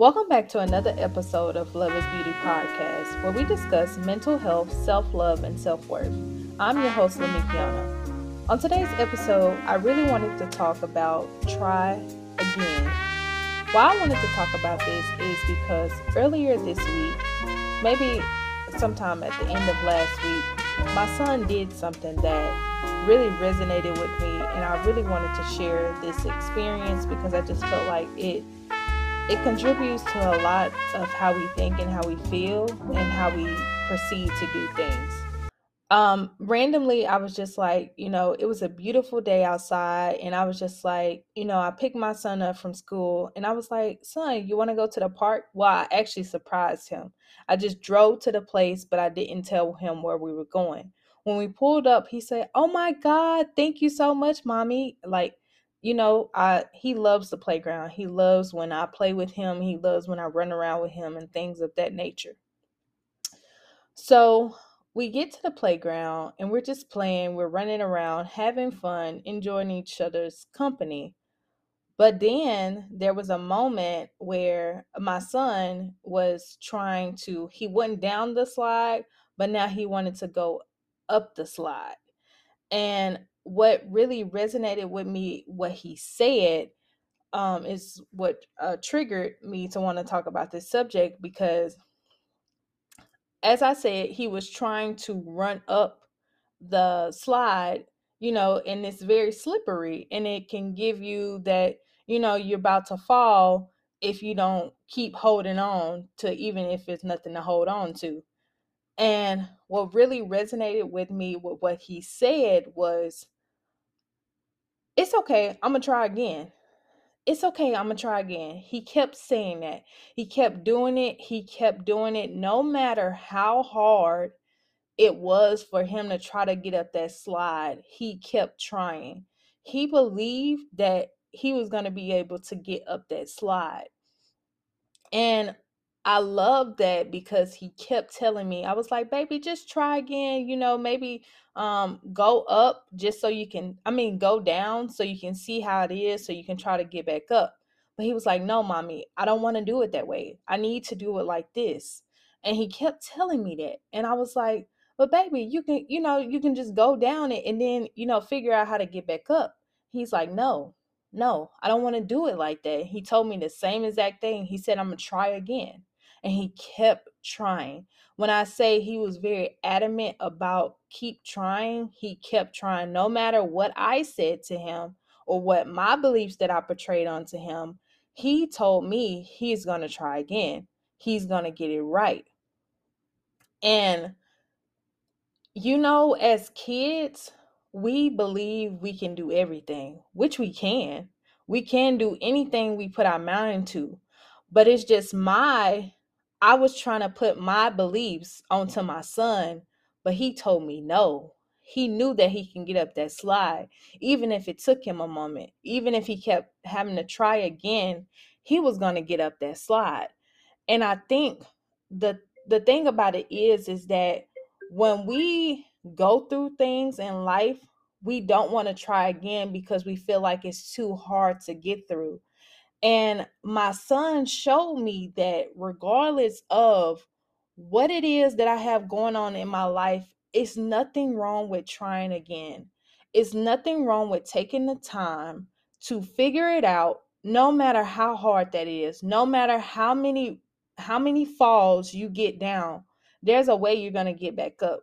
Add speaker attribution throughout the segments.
Speaker 1: Welcome back to another episode of Love is Beauty podcast, where we discuss mental health, self love, and self worth. I'm your host, Lamekkiona. On today's episode, I really wanted to talk about try again. Why I wanted to talk about this is because earlier this week, maybe sometime at the end of last week, my son did something that really resonated with me, and I really wanted to share this experience because I just felt like it it contributes to a lot of how we think and how we feel and how we proceed to do things. Um, randomly, I was just like, you know, it was a beautiful day outside, and I was just like, you know, I picked my son up from school, and I was like, son, you want to go to the park? Well, I actually surprised him. I just drove to the place, but I didn't tell him where we were going. When we pulled up, he said, Oh my God, thank you so much, mommy. Like, you know, I he loves the playground. He loves when I play with him. He loves when I run around with him and things of that nature. So we get to the playground and we're just playing, we're running around, having fun, enjoying each other's company. But then there was a moment where my son was trying to, he went down the slide, but now he wanted to go up the slide. And what really resonated with me, what he said, um, is what uh, triggered me to want to talk about this subject because, as I said, he was trying to run up the slide, you know, and it's very slippery and it can give you that, you know, you're about to fall if you don't keep holding on to even if it's nothing to hold on to. And what really resonated with me with what he said was, it's okay, I'm gonna try again. It's okay, I'm gonna try again. He kept saying that. He kept doing it. He kept doing it no matter how hard it was for him to try to get up that slide. He kept trying. He believed that he was going to be able to get up that slide. And I love that because he kept telling me, I was like, baby, just try again, you know, maybe um go up just so you can I mean go down so you can see how it is so you can try to get back up. But he was like, No, mommy, I don't want to do it that way. I need to do it like this. And he kept telling me that. And I was like, But baby, you can, you know, you can just go down it and then, you know, figure out how to get back up. He's like, No, no, I don't want to do it like that. He told me the same exact thing. He said, I'm gonna try again and he kept trying. When I say he was very adamant about keep trying, he kept trying no matter what I said to him or what my beliefs that I portrayed onto him. He told me he's going to try again. He's going to get it right. And you know, as kids, we believe we can do everything, which we can. We can do anything we put our mind to. But it's just my I was trying to put my beliefs onto my son, but he told me no. He knew that he can get up that slide, even if it took him a moment, even if he kept having to try again, he was going to get up that slide. And I think the the thing about it is is that when we go through things in life, we don't want to try again because we feel like it's too hard to get through. And my son showed me that regardless of what it is that I have going on in my life, it's nothing wrong with trying again. It's nothing wrong with taking the time to figure it out no matter how hard that is, no matter how many how many falls you get down, there's a way you're going to get back up.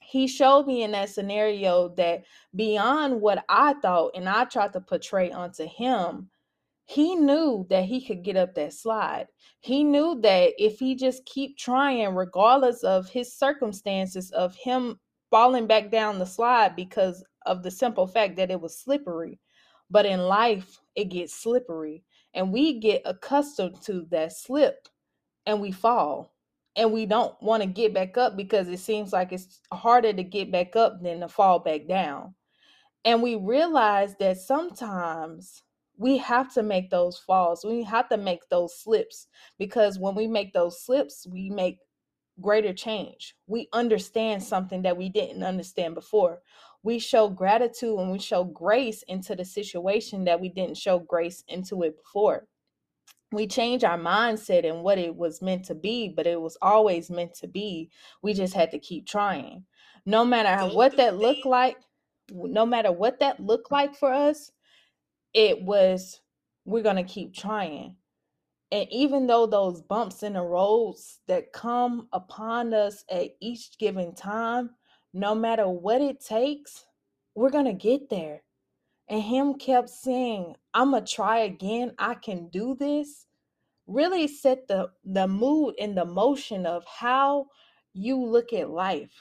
Speaker 1: He showed me in that scenario that beyond what I thought and I tried to portray onto him, he knew that he could get up that slide. He knew that if he just keep trying regardless of his circumstances of him falling back down the slide because of the simple fact that it was slippery. But in life it gets slippery and we get accustomed to that slip and we fall and we don't want to get back up because it seems like it's harder to get back up than to fall back down. And we realize that sometimes we have to make those falls. We have to make those slips because when we make those slips, we make greater change. We understand something that we didn't understand before. We show gratitude and we show grace into the situation that we didn't show grace into it before. we change our mindset and what it was meant to be, but it was always meant to be. We just had to keep trying. No matter what that looked like, no matter what that looked like for us, it was we're going to keep trying. And even though those bumps in the roads that come upon us at each given time, no matter what it takes, we're going to get there. And him kept saying, I'm going to try again. I can do this. Really set the, the mood and the motion of how you look at life.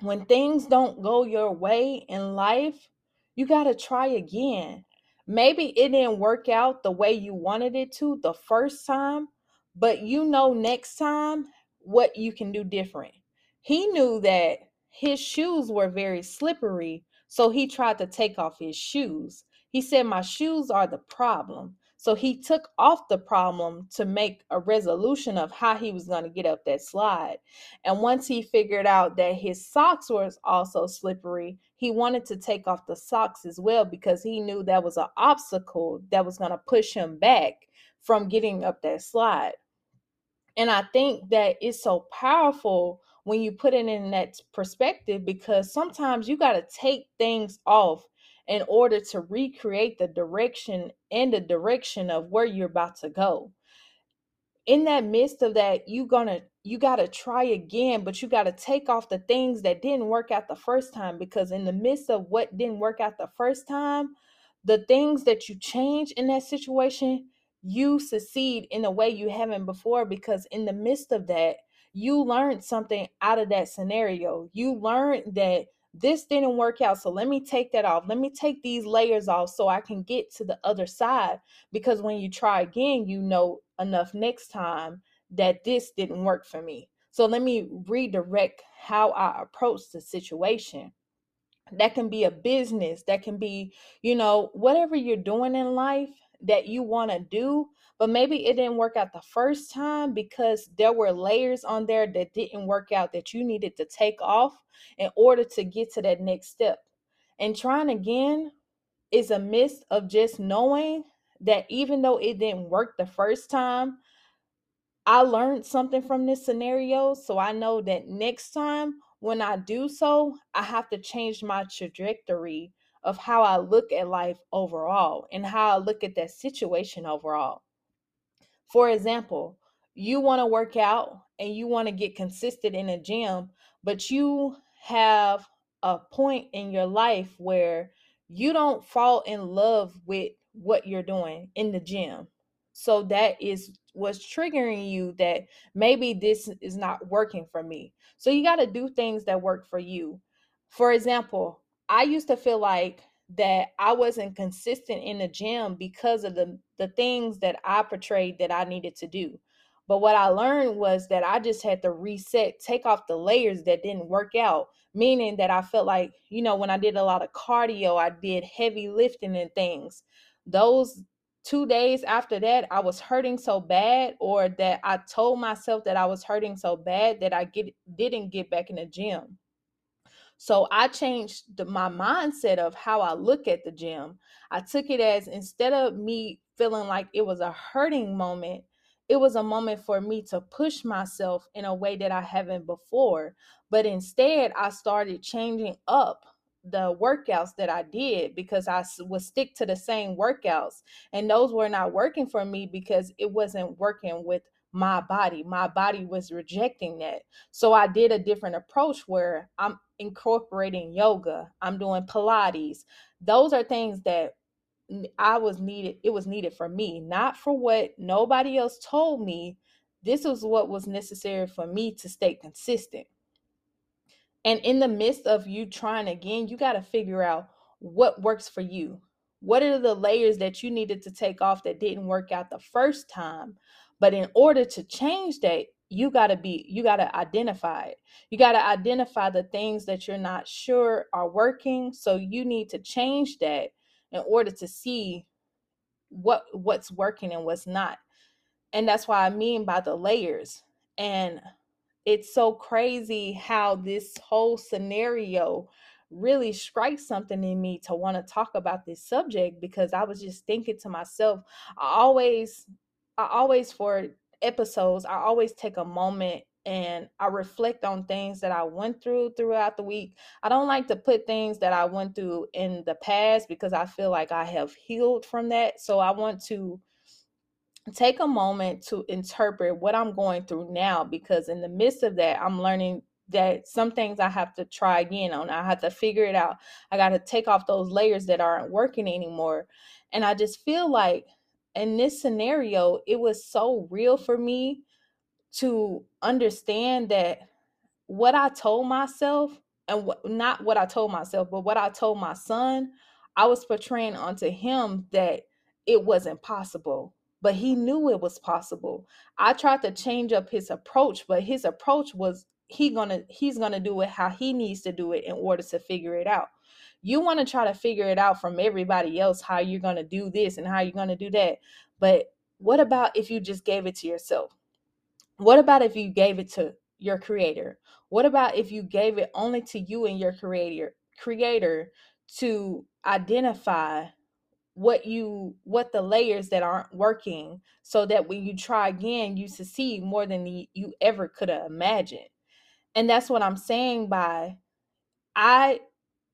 Speaker 1: When things don't go your way in life, you got to try again. Maybe it didn't work out the way you wanted it to the first time, but you know next time what you can do different. He knew that his shoes were very slippery, so he tried to take off his shoes. He said, My shoes are the problem. So he took off the problem to make a resolution of how he was going to get up that slide. And once he figured out that his socks were also slippery, he wanted to take off the socks as well because he knew that was an obstacle that was going to push him back from getting up that slide. And I think that it's so powerful when you put it in that perspective because sometimes you got to take things off in order to recreate the direction and the direction of where you're about to go. In that midst of that you gonna you gotta try again but you gotta take off the things that didn't work out the first time because in the midst of what didn't work out the first time the things that you change in that situation you succeed in a way you haven't before because in the midst of that you learned something out of that scenario. You learned that this didn't work out. So let me take that off. Let me take these layers off so I can get to the other side. Because when you try again, you know enough next time that this didn't work for me. So let me redirect how I approach the situation. That can be a business, that can be, you know, whatever you're doing in life that you want to do, but maybe it didn't work out the first time because there were layers on there that didn't work out that you needed to take off in order to get to that next step. And trying again is a miss of just knowing that even though it didn't work the first time, I learned something from this scenario. So I know that next time when I do so, I have to change my trajectory of how I look at life overall and how I look at that situation overall. For example, you want to work out and you want to get consistent in a gym, but you have a point in your life where you don't fall in love with what you're doing in the gym. So that is what's triggering you that maybe this is not working for me. So you got to do things that work for you. For example, I used to feel like that I wasn't consistent in the gym because of the the things that I portrayed that I needed to do. But what I learned was that I just had to reset, take off the layers that didn't work out, meaning that I felt like, you know, when I did a lot of cardio, I did heavy lifting and things. Those two days after that, I was hurting so bad, or that I told myself that I was hurting so bad that I get didn't get back in the gym. So I changed the, my mindset of how I look at the gym. I took it as instead of me feeling like it was a hurting moment, it was a moment for me to push myself in a way that I haven't before. But instead, I started changing up the workouts that I did because I would stick to the same workouts. And those were not working for me because it wasn't working with my body. My body was rejecting that. So I did a different approach where I'm incorporating yoga, I'm doing Pilates. Those are things that I was needed, it was needed for me, not for what nobody else told me. This was what was necessary for me to stay consistent. And in the midst of you trying again, you got to figure out what works for you. What are the layers that you needed to take off that didn't work out the first time? But in order to change that, you got to be you got to identify it. You got to identify the things that you're not sure are working so you need to change that in order to see what what's working and what's not. And that's why i mean by the layers. And it's so crazy how this whole scenario really strike something in me to want to talk about this subject because I was just thinking to myself, I always I always for episodes, I always take a moment and I reflect on things that I went through throughout the week. I don't like to put things that I went through in the past because I feel like I have healed from that. So I want to take a moment to interpret what I'm going through now because in the midst of that, I'm learning that some things I have to try again on. I have to figure it out. I got to take off those layers that aren't working anymore. And I just feel like in this scenario, it was so real for me to understand that what I told myself and what, not what I told myself, but what I told my son, I was portraying onto him that it wasn't possible but he knew it was possible. I tried to change up his approach, but his approach was he gonna he's gonna do it how he needs to do it in order to figure it out. You want to try to figure it out from everybody else how you're gonna do this and how you're gonna do that. But what about if you just gave it to yourself? What about if you gave it to your creator? What about if you gave it only to you and your creator creator to identify what you what the layers that aren't working so that when you try again you succeed more than you ever could have imagined and that's what i'm saying by i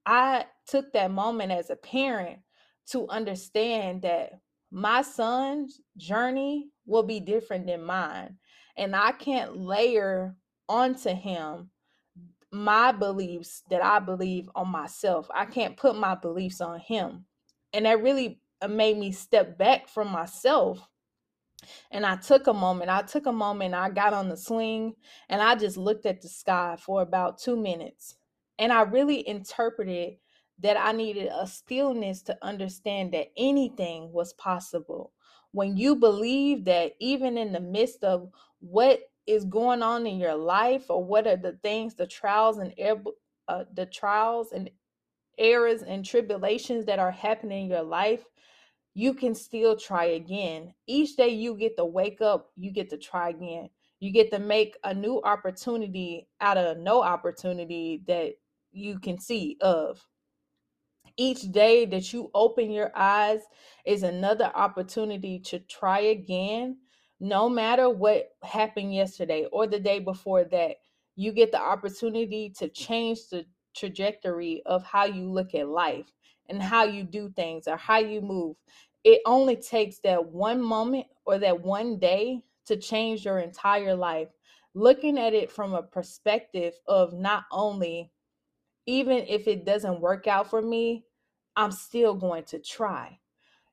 Speaker 1: i took that moment as a parent to understand that my son's journey will be different than mine and i can't layer onto him my beliefs that i believe on myself i can't put my beliefs on him and that really uh, made me step back from myself and I took a moment. I took a moment. I got on the swing and I just looked at the sky for about two minutes. And I really interpreted that I needed a stillness to understand that anything was possible. When you believe that even in the midst of what is going on in your life or what are the things, the trials and uh, the trials and errors and tribulations that are happening in your life, you can still try again. Each day you get to wake up, you get to try again. You get to make a new opportunity out of no opportunity that you can see of. Each day that you open your eyes is another opportunity to try again. No matter what happened yesterday or the day before that, you get the opportunity to change the trajectory of how you look at life and how you do things or how you move. It only takes that one moment or that one day to change your entire life. Looking at it from a perspective of not only, even if it doesn't work out for me, I'm still going to try.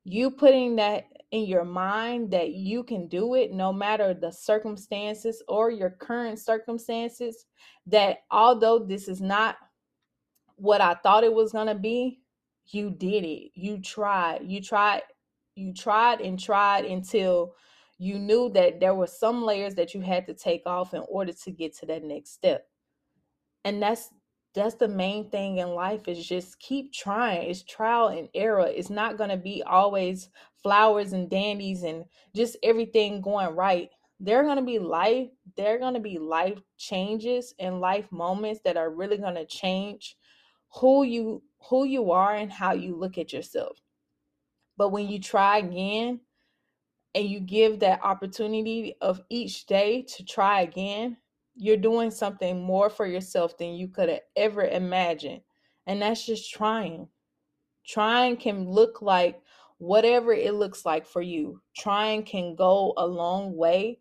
Speaker 1: You putting that in your mind that you can do it no matter the circumstances or your current circumstances, that although this is not what I thought it was going to be, you did it. You tried. You tried. You tried and tried until you knew that there were some layers that you had to take off in order to get to that next step. And that's that's the main thing in life is just keep trying. It's trial and error. It's not going to be always flowers and dandies and just everything going right. There are going to be life, there are going to be life changes and life moments that are really going to change who you who you are and how you look at yourself. But when you try again and you give that opportunity of each day to try again, you're doing something more for yourself than you could have ever imagined. And that's just trying. Trying can look like whatever it looks like for you. Trying can go a long way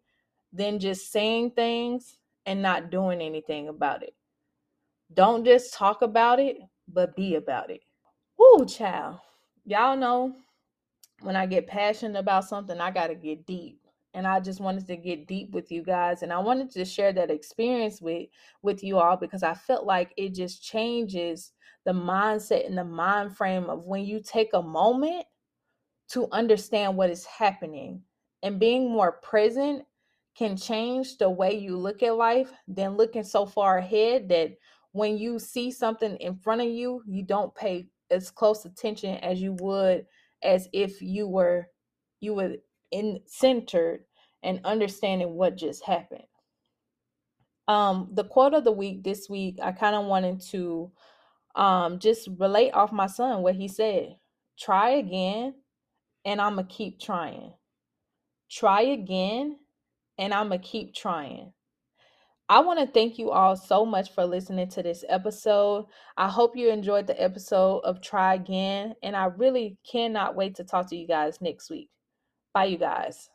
Speaker 1: than just saying things and not doing anything about it. Don't just talk about it, but be about it. Woo, child. Y'all know when I get passionate about something, I got to get deep. And I just wanted to get deep with you guys and I wanted to share that experience with with you all because I felt like it just changes the mindset and the mind frame of when you take a moment to understand what is happening and being more present can change the way you look at life than looking so far ahead that when you see something in front of you, you don't pay as close attention as you would as if you were you were in centered and understanding what just happened. Um, the quote of the week this week, I kind of wanted to um, just relate off my son what he said. Try again, and I'm to keep trying. Try again, and I'm to keep trying. I want to thank you all so much for listening to this episode. I hope you enjoyed the episode of Try Again, and I really cannot wait to talk to you guys next week. Bye, you guys.